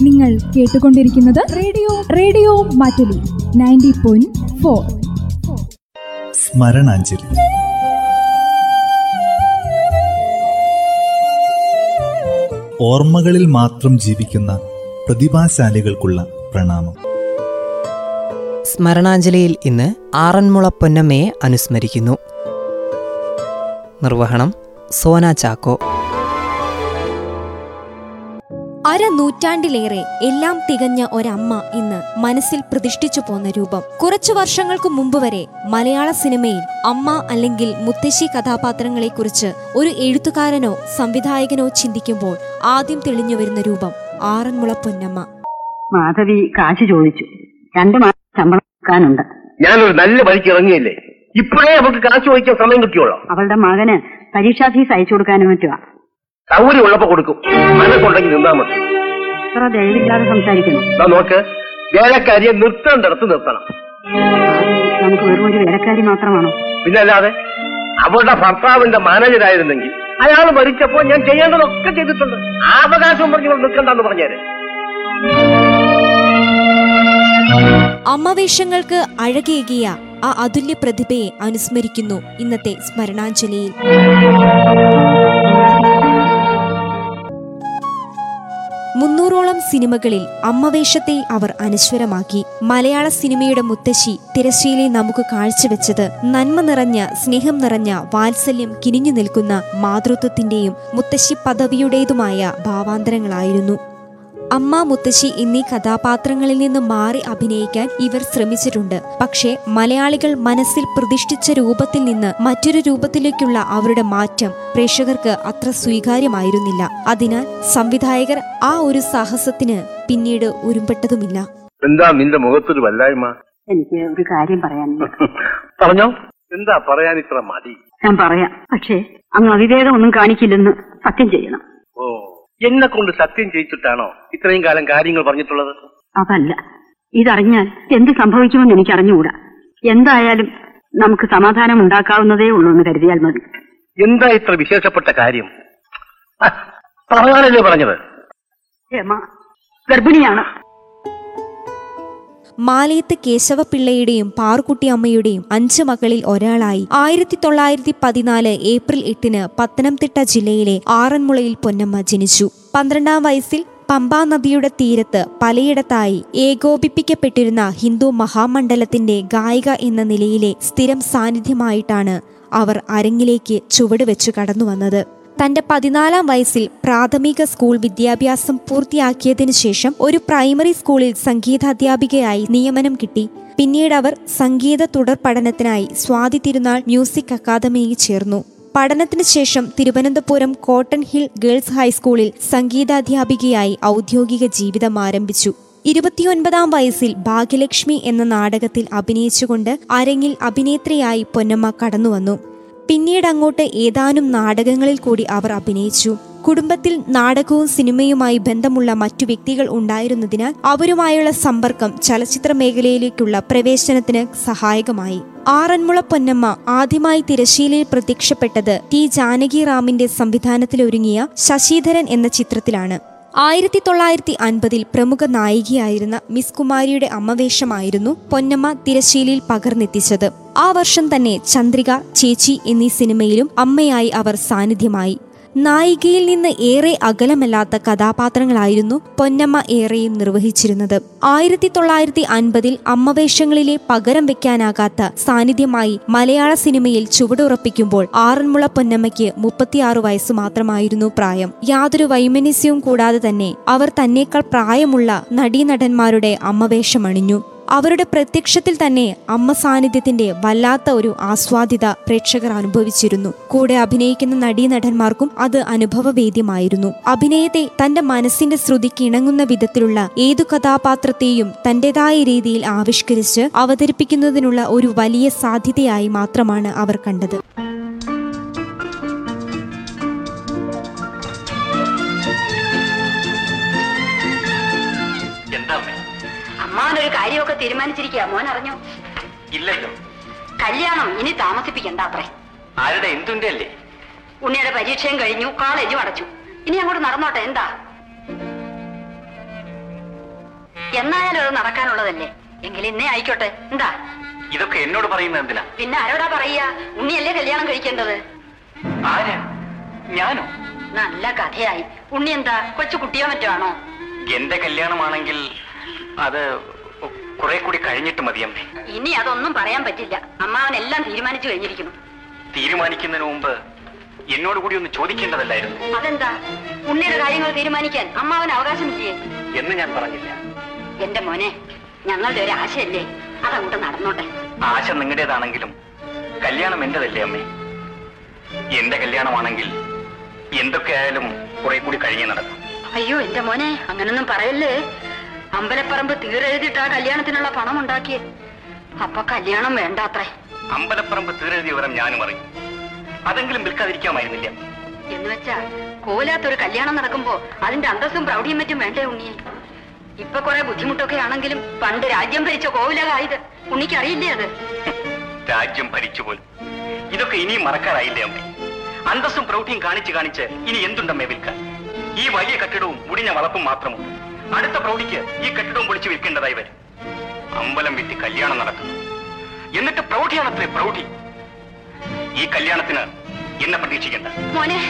നിങ്ങൾ കേട്ടുകൊണ്ടിരിക്കുന്നത് radio radio മാറ്റുലി നയന്റി പോയിന്റ് ഫോർ. സ്മരണാഞ്ജലി. ഓർമ്മകളിൽ മാത്രം ജീവിക്കുന്ന പ്രതിഭാശാലികൾക്കുള്ള പ്രണാമം. സ്മരണാഞ്ജലിയിൽ ഇന്ന് ആറന്മുള പൊന്നമ്മയെ അനുസ്മരിക്കുന്നു. നിർവഹണം സോന ചാക്കോ. അരനൂറ്റാണ്ടിലേറെ എല്ലാം തികഞ്ഞ ഒരമ്മ ഇന്ന് മനസ്സിൽ പ്രതിഷ്ഠിച്ചു പോന്ന രൂപം. കുറച്ചു വർഷങ്ങൾക്ക് മുമ്പ് വരെ മലയാള സിനിമയിൽ അമ്മ അല്ലെങ്കിൽ മുത്തശ്ശി കഥാപാത്രങ്ങളെക്കുറിച്ച് ഒരു എഴുത്തുകാരനോ സംവിധായകനോ ചിന്തിക്കുമ്പോൾ ആദ്യം തെളിഞ്ഞു വരുന്ന രൂപം ആറന്മുള പൊന്നമ്മ. മാധവി കാശ് ചോദിച്ചു. രണ്ട് മാസം ശമ്പളം കൊടുക്കാനുണ്ട്. ഞാനൊരു നല്ല വഴിക്ക് ഇറങ്ങിയല്ലേ? ഇപ്പോഴേ നമുക്ക് കാശ് ചോദിക്കാൻ സമയം കിട്ടിയോളൂ. അവളുടെ മകന് പരീക്ഷാ ഫീസ് അയച്ചു കൊടുക്കാനും പറ്റുക സൗകര്യം ഉള്ളപ്പോ കൊടുക്കും. മനസ്സുണ്ടെങ്കിൽ നിന്നാ മതി. ദാ നോക്ക് വേലക്കാരിയെ നിർത്തേണ്ടടത്ത് നിർത്തണം. നമുക്ക് വെറും ഒരു വേലക്കാരി മാത്രമാണോ? പിന്നല്ലാതെ അവളുടെ ഭർത്താവിന്റെ മാനേജരായിരുന്നെങ്കിൽ അയാൾ മരിച്ചപ്പോ ഞാൻ ചെയ്യേണ്ടതൊക്കെ ചെയ്തിട്ടുണ്ട്. ആ അവകാശം പറഞ്ഞു നിൽക്കണ്ടെന്ന് പറഞ്ഞേര്. അമ്മവേഷങ്ങൾക്ക് അഴകേകിയ ആ അതുല്യ പ്രതിഭയെ അനുസ്മരിക്കുന്നു ഇന്നത്തെ സ്മരണാഞ്ജലിയിൽ. മുന്നൂറോളം സിനിമകളിൽ അമ്മവേഷത്തെ അവർ അനശ്വരമാക്കി. മലയാള സിനിമയുടെ മുത്തശ്ശി തിരശ്ശീലെ നമുക്ക് കാഴ്ചവെച്ചത് നന്മ നിറഞ്ഞ സ്നേഹം നിറഞ്ഞ വാത്സല്യം കിനിഞ്ഞു നിൽക്കുന്ന മാതൃത്വത്തിന്റെയും മുത്തശ്ശി പദവിയുടേതുമായ ഭാവാന്തരങ്ങളായിരുന്നു. അമ്മ മുത്തശ്ശി എന്നീ കഥാപാത്രങ്ങളിൽ നിന്ന് മാറി അഭിനയിക്കാൻ ഇവർ ശ്രമിച്ചിട്ടുണ്ട്. പക്ഷേ മലയാളികൾ മനസ്സിൽ പ്രതിഷ്ഠിച്ച രൂപത്തിൽ നിന്ന് മറ്റൊരു രൂപത്തിലേക്കുള്ള അവരുടെ മാറ്റം പ്രേക്ഷകർക്ക് അത്ര സ്വീകാര്യമായിരുന്നില്ല. അതിനാൽ സംവിധായകർ ആ ഒരു സാഹസത്തിന് പിന്നീട് ഉരുമ്പെട്ടതുമില്ല എന്താ നിന്റെ മുഖത്തൊരു വല്ലായ്മ? എനിക്ക് ഒരു കാര്യം പറയാനില്ല പറഞ്ഞോ. എന്താ പറയാൻ ഇത്ര മതി ഞാൻ പറയാം. പക്ഷേ അങ്ങ് അവിവേകം ഒന്നും കാണിക്കില്ലെന്ന് സത്യം ചെയ്യണം. ഓ. എന്നെ കൊണ്ട് സത്യം ചെയ്യിച്ചിട്ടാണോ ഇത്രയും കാലം കാര്യങ്ങൾ പറഞ്ഞിട്ടുള്ളത്? അതല്ല. ഇതറിഞ്ഞാൽ എന്ത് സംഭവിക്കുമെന്ന് എനിക്ക് അറിഞ്ഞുകൂടാ എന്തായാലും നമുക്ക് സമാധാനം ഉണ്ടാക്കാവുന്നതേ ഉള്ളൂ എന്ന് കരുതിയാൽ മതി. എന്താ ഇത്ര വിശേഷപ്പെട്ട കാര്യം? പറയാനല്ലേ പറഞ്ഞത്? ഗർഭിണിയാണ്. മാലയത്ത് കേശവപിള്ളയുടെയും പാർക്കുട്ടി അമ്മയുടെയും അഞ്ച് മക്കളിൽ ഒരാളായി. ആയിരത്തി തൊള്ളായിരത്തി പതിനാല് ഏപ്രിൽ എട്ടിന് പത്തനംതിട്ട ജില്ലയിലെ ആറന്മുളയിൽ പൊന്നമ്മ ജനിച്ചു. പന്ത്രണ്ടാം വയസ്സിൽ പമ്പാ നദിയുടെ തീരത്ത് പലയിടത്തായി ഏകോപിപ്പിക്കപ്പെട്ടിരുന്ന ഹിന്ദു മഹാമണ്ഡലത്തിന്റെ ഗായിക എന്ന നിലയിലെ സ്ഥിരം സാന്നിധ്യമായിട്ടാണ് അവർ അരങ്ങിലേക്ക് ചുവടുവെച്ചു കടന്നുവന്നത്. തന്റെ പതിനാലാം വയസ്സിൽ പ്രാഥമിക സ്കൂൾ വിദ്യാഭ്യാസം പൂർത്തിയാക്കിയതിനു ശേഷം ഒരു പ്രൈമറി സ്കൂളിൽ സംഗീതാധ്യാപികയായി നിയമനം കിട്ടി. പിന്നീട് അവർ സംഗീത തുടർ പഠനത്തിനായി സ്വാതി തിരുനാൾ മ്യൂസിക് അക്കാദമിയിൽ ചേർന്നു. പഠനത്തിന് ശേഷം തിരുവനന്തപുരം കോട്ടൺ ഹിൽ ഗേൾസ് ഹൈസ്കൂളിൽ സംഗീതാധ്യാപികയായി ഔദ്യോഗിക ജീവിതം ആരംഭിച്ചു. ഇരുപത്തിയൊൻപതാം വയസ്സിൽ ഭാഗ്യലക്ഷ്മി എന്ന നാടകത്തിൽ അഭിനയിച്ചുകൊണ്ട് അരങ്ങിൽ അഭിനേത്രിയായി പൊന്നമ്മ കടന്നുവന്നു. പിന്നീട് അങ്ങോട്ട് ഏതാനും നാടകങ്ങളിൽ കൂടി അവർ അഭിനയിച്ചു. കുടുംബത്തിൽ നാടകവും സിനിമയുമായി ബന്ധമുള്ള മറ്റു വ്യക്തികൾ ഉണ്ടായിരുന്നതിനാൽ അവരുമായുള്ള സമ്പർക്കം ചലച്ചിത്ര മേഖലയിലേക്കുള്ള പ്രവേശനത്തിന് സഹായകമായി. ആറന്മുള പൊന്നമ്മ ആദ്യമായി തിരശ്ശീലയിൽ പ്രത്യക്ഷപ്പെട്ടത് ടി ജാനകി റാമിന്റെ സംവിധാനത്തിലൊരുങ്ങിയ ശശിധരൻ എന്ന ചിത്രത്തിലാണ്. ആയിരത്തി തൊള്ളായിരത്തി അൻപതിൽ പ്രമുഖ നായികയായിരുന്ന മിസ് കുമാരിയുടെ അമ്മവേഷമായിരുന്നു പൊന്നമ്മ തിരശ്ശീലിയിൽ പകർന്നെത്തിച്ചത്. ആ വർഷം തന്നെ ചന്ദ്രിക ചേച്ചി എന്നീ സിനിമയിലും അമ്മയായി അവർ സാന്നിധ്യമായി. നായികയിൽ നിന്ന് ഏറെ അകലമല്ലാത്ത കഥാപാത്രങ്ങളായിരുന്നു പൊന്നമ്മ ഏറെയും നിർവഹിച്ചിരുന്നത്. ആയിരത്തി തൊള്ളായിരത്തി അൻപതിൽ അമ്മവേഷങ്ങളിലെ പകരം വെക്കാനാകാത്ത സാന്നിധ്യമായി മലയാള സിനിമയിൽ ചുവടുറപ്പിക്കുമ്പോൾ ആറന്മുള പൊന്നമ്മയ്ക്ക് മുപ്പത്തിയാറ് വയസ്സ് മാത്രമായിരുന്നു പ്രായം. യാതൊരു വൈമനസ്യവും കൂടാതെ തന്നെ അവർ തന്നേക്കാൾ പ്രായമുള്ള നടീനടന്മാരുടെ അമ്മവേഷമണിഞ്ഞു. അവരുടെ പ്രത്യക്ഷത്തിൽ തന്നെ അമ്മ സാന്നിധ്യത്തിന്റെ വല്ലാത്ത ഒരു ആസ്വാദ്യത പ്രേക്ഷകർ അനുഭവിച്ചിരുന്നു. കൂടെ അഭിനയിക്കുന്ന നടീനടന്മാർക്കും അത് അനുഭവവേദ്യമായിരുന്നു. അഭിനയത്തെ തന്റെ മനസ്സിന്റെ ശ്രുതിക്ക് ഇണങ്ങുന്ന വിധത്തിലുള്ള ഏതു കഥാപാത്രത്തെയും തന്റേതായ രീതിയിൽ ആവിഷ്കരിച്ച് അവതരിപ്പിക്കുന്നതിനുള്ള ഒരു വലിയ സാധ്യതയായി മാത്രമാണ് അവർ കണ്ടത്. അമ്മാവനൊരു കാര്യമൊക്കെ തീരുമാനിച്ചിരിക്കുക മോൻ അറിഞ്ഞു? ഇല്ലല്ലോ. കല്യാണം ഇനി താമസിപ്പിക്കണ്ട അത്രേ. ആരുടെ? എന്തുണ്ടല്ലേ? അല്ലേ ഉണ്ണിയുടെ പരീക്ഷയും കഴിഞ്ഞു കോളേജും അടച്ചു. ഇനി അങ്ങോട്ട് നടന്നോട്ടെ എന്താ? എന്നായാലും അത് നടക്കാനുള്ളതല്ലേ. എങ്കിൽ ഇന്നേ ആയിക്കോട്ടെ എന്താ? ഇതൊക്കെ എന്നോട് പറയുന്നത് എന്തിനാ? പിന്നെ ആരോടാ പറയാ ഉണ്ണിയല്ലേ കല്യാണം കഴിക്കേണ്ടത്? ആരാ? ഞാനോ? നല്ല കഥയായി. ഉണ്ണി എന്താ കൊച്ചു കുട്ടിയോ മറ്റോ ആണോ? എന്റെ കല്യാണമാണെങ്കിൽ അത് കുറെ കൂടി കഴിഞ്ഞിട്ട് മതിയമ്മേ ഇനി അതൊന്നും പറയാൻ പറ്റില്ല. അമ്മാവൻ എല്ലാം തീരുമാനിച്ചു കഴിഞ്ഞിരിക്കുന്നു. തീരുമാനിക്കുന്നതിന് മുമ്പ് എന്നോട് കൂടി ഒന്ന് ചോദിക്കേണ്ടതല്ലായിരുന്നു. അതെന്താ? ഉണ്ണിയുടെ കാര്യങ്ങൾ തീരുമാനിക്കാൻ അമ്മാവൻ അവകാശമില്ലേ എന്ന് ഞാൻ പറഞ്ഞില്ല. എന്റെ മോനെ ഞങ്ങളുടെ ഒരു ആശയല്ലേ? അതങ്ങോട്ട് നടന്നോട്ടെ. ആശ നിങ്ങളുടേതാണെങ്കിലും കല്യാണം എന്റേതല്ലേ അമ്മേ? എന്റെ കല്യാണമാണെങ്കിൽ എന്തൊക്കെ ആയാലും കുറെ കൂടി കഴിഞ്ഞ് നടക്കും. അയ്യോ എന്റെ മോനെ അങ്ങനൊന്നും പറയല്ലേ? അമ്പലപ്പറമ്പ് തീരെഴുതിട്ട് ആ കല്യാണത്തിനുള്ള പണം ഉണ്ടാക്കിയേ. അപ്പൊ കല്യാണം വേണ്ടാത്രേ. അമ്പലപ്പറമ്പ് തീരെഴുതിയ വിവരം ഞാനും അറിയും. അതെങ്കിലും വിൽക്കാതിരിക്കാമായിരുന്നില്ല. എന്ന് വെച്ചാ കോലാത്തൊരു കല്യാണം നടക്കുമ്പോ അതിന്റെ അന്തസ്സും പ്രൗഢിയും മറ്റും വേണ്ടേ ഉണ്ണിയെ ഇപ്പൊ കുറെ ബുദ്ധിമുട്ടൊക്കെ ആണെങ്കിലും പണ്ട് രാജ്യം ഭരിച്ച കോവിലകായത് ഉണ്ണിക്ക് അറിയില്ലേ അത്? രാജ്യം ഭരിച്ചു പോലും. ഇതൊക്കെ ഇനിയും മറക്കാറായില്ലേ അമ്മ? അന്തസ്സും പ്രൗഢിയും കാണിച്ച് കാണിച്ച് ഇനി എന്തുണ്ടമ്മേ വിൽക്കാൻ? ഈ വലിയ കെട്ടിടവും മുടിഞ്ഞ വളപ്പും മാത്രമുണ്ട്. അടുത്ത പ്രൗഢിക്ക് ഈ കെട്ടിടവും പൊളിച്ച് വിൽക്കേണ്ടതായി വരും. അമ്പലം വിറ്റ് കല്യാണം നടക്കുന്നു. എന്നിട്ട് പ്രൗഢിയാണത്രേ പ്രൗഢി? ഈ കല്യാണത്തിന് എന്നെ പ്രതീക്ഷിക്കണ്ട. മോനെ.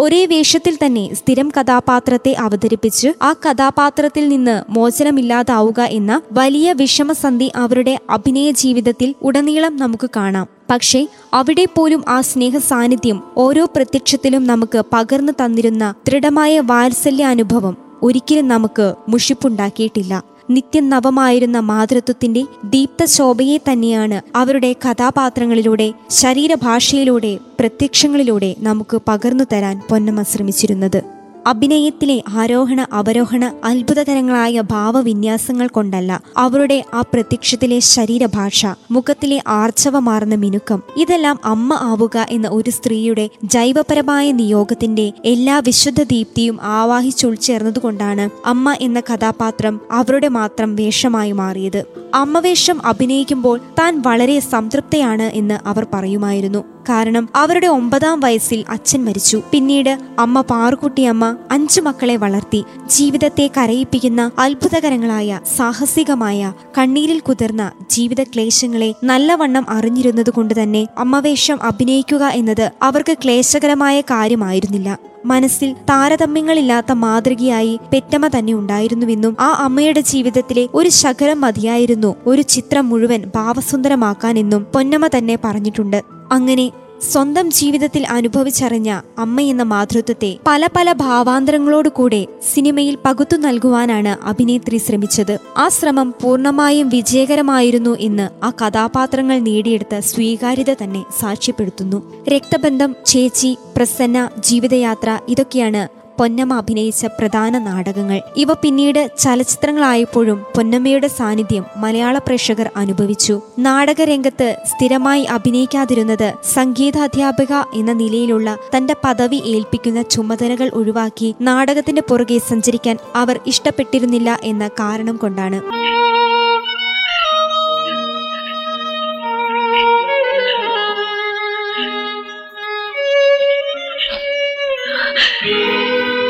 ഒരേ വേഷത്തിൽ തന്നെ സ്ഥിരം കഥാപാത്രത്തെ അവതരിപ്പിച്ച് ആ കഥാപാത്രത്തിൽ നിന്ന് മോചനമില്ലാതാവുക എന്ന വലിയ വിഷമസന്ധി അവരുടെ അഭിനയ ജീവിതത്തിൽ ഉടനീളം നമുക്ക് കാണാം. പക്ഷേ അവിടെ പോലും ആ സ്നേഹ സാന്നിധ്യം ഓരോ പ്രത്യക്ഷത്തിലും നമുക്ക് പകർന്നു തന്നിരുന്ന ദൃഢമായ വാത്സല്യ അനുഭവം ഒരിക്കലും നമുക്ക് മുഷിപ്പുണ്ടാക്കിയിട്ടില്ല. നിത്യം നവമായിരുന്ന മാതൃത്വത്തിന്റെ ദീപ്തശോഭയെ തന്നെയാണ് അവരുടെ കഥാപാത്രങ്ങളിലൂടെ ശരീരഭാഷയിലൂടെ പ്രത്യക്ഷങ്ങളിലൂടെ നമുക്ക് പകർന്നു തരാൻ പൊന്നമ്മ ശ്രമിച്ചിരുന്നത്. അഭിനയത്തിലെ ആരോഹണ അവരോഹണ അത്ഭുതകരങ്ങളായ ഭാവവിന്യാസങ്ങൾ കൊണ്ടല്ല അവരുടെ ആ പ്രത്യക്ഷത്തിലെ ശരീരഭാഷ മുഖത്തിലെ ആർച്ചവമാർന്ന മിനുക്കം ഇതെല്ലാം അമ്മ ആവുക എന്ന ഒരു സ്ത്രീയുടെ ജൈവപരമായ നിയോഗത്തിന്റെ എല്ലാ വിശുദ്ധ ദീപ്തിയും ആവാഹിച്ചുൾച്ചേർന്നതുകൊണ്ടാണ് അമ്മ എന്ന കഥാപാത്രം അവരുടെ മാത്രം വേഷമായി മാറിയത്. അമ്മവേഷം അഭിനയിക്കുമ്പോൾ താൻ വളരെ സംതൃപ്തയാണ് എന്ന് അവർ പറയുമായിരുന്നു. കാരണം അവരുടെ ഒമ്പതാം വയസ്സിൽ അച്ഛൻ മരിച്ചു. പിന്നീട് അമ്മ പാറുക്കുട്ടിയമ്മ അഞ്ചു മക്കളെ വളർത്തി. ജീവിതത്തെ കരയിപ്പിക്കുന്ന അത്ഭുതകരങ്ങളായ സാഹസികമായ കണ്ണീരിൽ കുതിർന്ന ജീവിത ക്ലേശങ്ങളെ നല്ലവണ്ണം അറിഞ്ഞിരുന്നതുകൊണ്ട് തന്നെ അമ്മവേഷം അഭിനയിക്കുക എന്നത് അവർക്ക് ക്ലേശകരമായ കാര്യമായിരുന്നില്ല. മനസ്സിൽ താരതമ്യങ്ങളില്ലാത്ത മാതൃകയായി പെറ്റമ്മ തന്നെ ഉണ്ടായിരുന്നുവെന്നും ആ അമ്മയുടെ ജീവിതത്തിലെ ഒരു ശകലം മതിയായിരുന്നു ഒരു ചിത്രം മുഴുവൻ ഭാവസുന്ദരമാക്കാനെന്നും പൊന്നമ്മ തന്നെ പറഞ്ഞിട്ടുണ്ട്. അങ്ങനെ സ്വന്തം ജീവിതത്തിൽ അനുഭവിച്ചറിഞ്ഞ അമ്മയെന്ന മാതൃത്വത്തെ പല പല ഭാവാന്തരങ്ങളോടുകൂടെ സിനിമയിൽ പകുത്തു നൽകുവാനാണ് അഭിനേത്രി ശ്രമിച്ചത്. ആ ശ്രമം പൂർണമായും വിജയകരമായിരുന്നു എന്ന് ആ കഥാപാത്രങ്ങൾ നേടിയെടുത്ത സ്വീകാര്യത തന്നെ സാക്ഷ്യപ്പെടുത്തുന്നു. രക്തബന്ധം ചേച്ചി പ്രസന്ന ജീവിതയാത്ര ഇതൊക്കെയാണ് പൊന്നമ്മ അഭിനയിച്ച പ്രധാന നാടകങ്ങൾ. ഇവ പിന്നീട് ചലച്ചിത്രങ്ങളായപ്പോഴും പൊന്നമ്മയുടെ സാന്നിധ്യം മലയാള പ്രേക്ഷകർ അനുഭവിച്ചു. നാടകരംഗത്ത് സ്ഥിരമായി അഭിനയിക്കാതിരുന്നത് സംഗീതാധ്യാപിക എന്ന നിലയിലുള്ള തന്റെ പദവി ഏൽപ്പിക്കുന്ന ചുമതലകൾ ഒഴിവാക്കി നാടകത്തിന്റെ പുറകെ സഞ്ചരിക്കാൻ അവർ ഇഷ്ടപ്പെട്ടിരുന്നില്ല എന്ന കാരണം കൊണ്ടാണ്.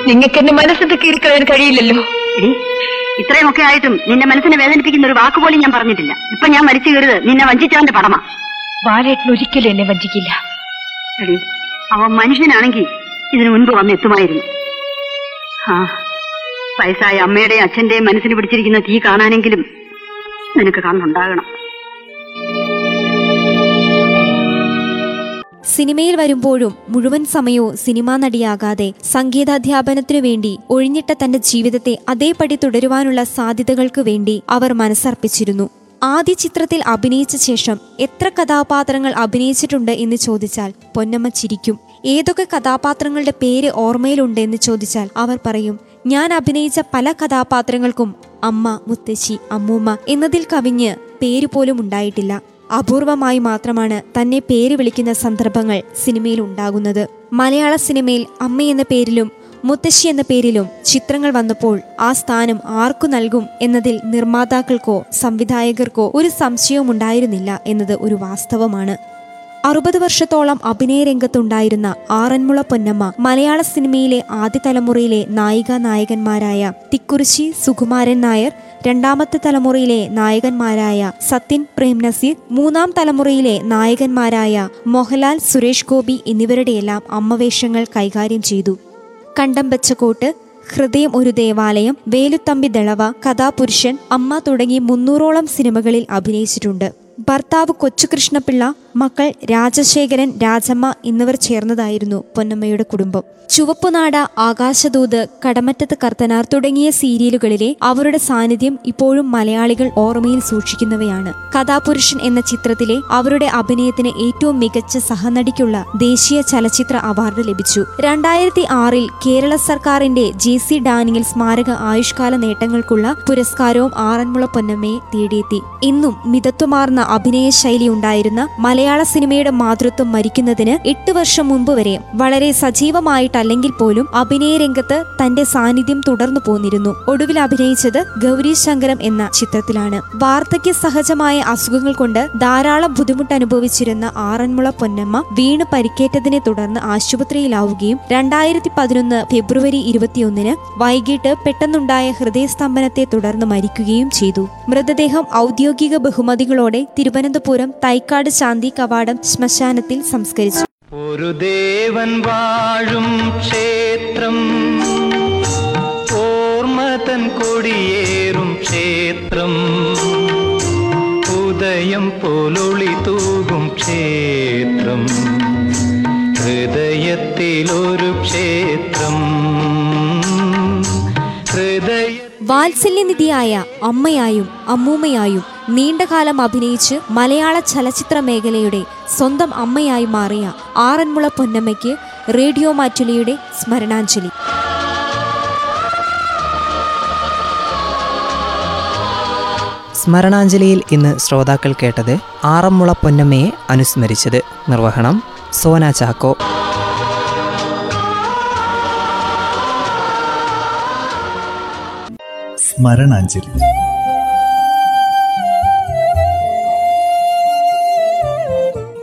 നിങ്ങൾക്ക് എന്റെ മനസ്സിൽ കീറിക്കളയാൻ കഴിയില്ലല്ലോ. ഇത്രയുമൊക്കെ ആയിട്ടും നിന്റെ മനസ്സിനെ വേദനിപ്പിക്കുന്ന ഒരു വാക്ക് പോലും ഞാൻ പറഞ്ഞിട്ടില്ല. ഇപ്പൊ ഞാൻ മരിച്ചു കയറിയത് നിന്നെ വഞ്ചിച്ചവന്റെ പടമാ. ബാലേട്ടൻ ഒരിക്കലും എന്നെ വഞ്ചിക്കില്ല. അവൻ മനുഷ്യനാണെങ്കിൽ ഇതിനു മുൻപ് വന്ന് എത്തുമായിരുന്നു. ആ വയസ്സായ അമ്മയുടെയും അച്ഛന്റെയും മനസ്സിന് പിടിച്ചിരിക്കുന്ന തീ കാണാനെങ്കിലും നിനക്ക് കണ്ണുണ്ടാകണം. സിനിമയിൽ വരുമ്പോഴും മുഴുവൻ സമയവും സിനിമാ നടിയാകാതെ സംഗീതാധ്യാപനത്തിനു വേണ്ടി ഒഴിഞ്ഞിട്ട തന്റെ ജീവിതത്തെ അതേപടി തുടരുവാനുള്ള സാധ്യതകൾക്ക് വേണ്ടി അവർ മനസ്സർപ്പിച്ചിരുന്നു. ആദ്യ ചിത്രത്തിൽ അഭിനയിച്ച ശേഷം എത്ര കഥാപാത്രങ്ങൾ അഭിനയിച്ചിട്ടുണ്ട് എന്ന് ചോദിച്ചാൽ പൊന്നമ്മ ചിരിക്കും. ഏതൊക്കെ കഥാപാത്രങ്ങളുടെ പേര് ഓർമ്മയിലുണ്ട് എന്ന് ചോദിച്ചാൽ അവർ പറയും ഞാൻ അഭിനയിച്ച പല കഥാപാത്രങ്ങൾക്കും അമ്മ മുത്തശ്ശി അമ്മൂമ്മ എന്നതിൽ കവിഞ്ഞ് പേര് പോലും ഉണ്ടായിട്ടില്ല. അപൂർവമായി മാത്രമാണ് തന്നെ പേര് വിളിക്കുന്ന സന്ദർഭങ്ങൾ സിനിമയിൽ ഉണ്ടാകുന്നത്. മലയാള സിനിമയിൽ അമ്മ എന്ന പേരിലും മുത്തശ്ശി എന്ന പേരിലും ചിത്രങ്ങൾ വന്നപ്പോൾ ആ സ്ഥാനം ആർക്കു നൽകും എന്നതിൽ നിർമ്മാതാക്കൾക്കോ സംവിധായകർക്കോ ഒരു സംശയവും ഉണ്ടായിരുന്നില്ല എന്നത് ഒരു വാസ്തവമാണ്. അറുപത് വർഷത്തോളം അഭിനയ രംഗത്തുണ്ടായിരുന്ന ആറന്മുള പൊന്നമ്മ മലയാള സിനിമയിലെ ആദ്യ തലമുറയിലെ നായിക നായകന്മാരായ തിക്കുറിശി സുകുമാരൻ നായർ രണ്ടാമത്തെ തലമുറയിലെ നായകന്മാരായ സത്യൻ പ്രേം നസീർ മൂന്നാം തലമുറയിലെ നായകന്മാരായ മോഹൻലാൽ സുരേഷ് ഗോപി എന്നിവരുടെയെല്ലാം അമ്മവേഷങ്ങൾ കൈകാര്യം ചെയ്തു. കണ്ടംബച്ചക്കോട്ട് ഹൃദയം ഒരു ദേവാലയം വേലുത്തമ്പി ദളവ കഥാപുരുഷൻ അമ്മ തുടങ്ങി മുന്നൂറോളം സിനിമകളിൽ അഭിനയിച്ചിട്ടുണ്ട്. ഭർത്താവ് കൊച്ചുകൃഷ്ണപിള്ള മക്കൾ രാജശേഖരൻ രാജമ്മ എന്നിവർ ചേർന്നതായിരുന്നു പൊന്നമ്മയുടെ കുടുംബം. ചുവപ്പുനാട ആകാശദൂത് കടമറ്റത്ത് കർത്തനാർ തുടങ്ങിയ സീരിയലുകളിലെ അവരുടെ സാന്നിധ്യം ഇപ്പോഴും മലയാളികൾ ഓർമ്മയിൽ സൂക്ഷിക്കുന്നവയാണ്. കഥാപുരുഷൻ എന്ന ചിത്രത്തിലെ അവരുടെ അഭിനയത്തിന് ഏറ്റവും മികച്ച സഹനടിക്കുള്ള ദേശീയ ചലച്ചിത്ര അവാർഡ് ലഭിച്ചു. രണ്ടായിരത്തി ആറിൽ കേരള സർക്കാരിന്റെ ജെ സി ഡാനിയൽ സ്മാരക ആയുഷ്കാല നേട്ടങ്ങൾക്കുള്ള പുരസ്കാരവും ആറന്മുള പൊന്നമ്മയെ തേടിയെത്തി. ഇന്നും മിതത്വമാർന്ന അഭിനയ ശൈലി ഉണ്ടായിരുന്ന മലയാള സിനിമയുടെ മാതൃത്വം മരിക്കുന്നതിന് എട്ട് വർഷം മുമ്പ് വരെ വളരെ സജീവമായിട്ടല്ലെങ്കിൽ പോലും അഭിനയ രംഗത്ത് തന്റെ സാന്നിധ്യം തുടർന്നു പോന്നിരുന്നു. ഒടുവിൽ അഭിനയിച്ചത് ഗൗരി ശങ്കരം എന്ന ചിത്രത്തിലാണ്. വാർദ്ധക്യ സഹജമായ അസുഖങ്ങൾ കൊണ്ട് ധാരാളം ബുദ്ധിമുട്ട് അനുഭവിച്ചിരുന്ന ആറന്മുള പൊന്നമ്മ വീണ് പരിക്കേറ്റതിനെ തുടർന്ന് ആശുപത്രിയിലാവുകയും രണ്ടായിരത്തി പതിനൊന്ന് ഫെബ്രുവരി ഇരുപത്തിയൊന്നിന് വൈകിട്ട് പെട്ടെന്നുണ്ടായ ഹൃദയസ്തംഭനത്തെ തുടർന്ന് മരിക്കുകയും ചെയ്തു. മൃതദേഹം ഔദ്യോഗിക ബഹുമതികളോടെ തിരുവനന്തപുരം തൈക്കാട് ശാന്തി കവാടം ശ്മശാനത്തിൽ സംസ്കരിച്ചു. ഒരു ദേവൻ വാഴും ക്ഷേത്രം ഓർമ്മതൻ കൊടിയേറും ക്ഷേത്രം. ഉദയം പോലൊളി തൂകും ക്ഷേത്രം ഹൃദയത്തിലൊരു ക്ഷേത്രം. ഹൃദയ വാത്സല്യനിധിയായ അമ്മയായും അമ്മൂമ്മയായും നീണ്ടകാലം അഭിനയിച്ച് മലയാള ചലച്ചിത്ര മേഖലയുടെ സ്വന്തം അമ്മയായി മാറിയ ആറന്മുള പൊന്നമ്മയ്ക്ക് റേഡിയോ മാറ്റുലിയുടെ സ്മരണാഞ്ജലി. സ്മരണാഞ്ജലിയിൽ ഇന്ന് ശ്രോതാക്കൾ കേട്ടത് ആറന്മുള പൊന്നമ്മയെ അനുസ്മരിച്ചത്. നിർവഹണം സോന ചാക്കോ. സ്മരണാഞ്ജലി.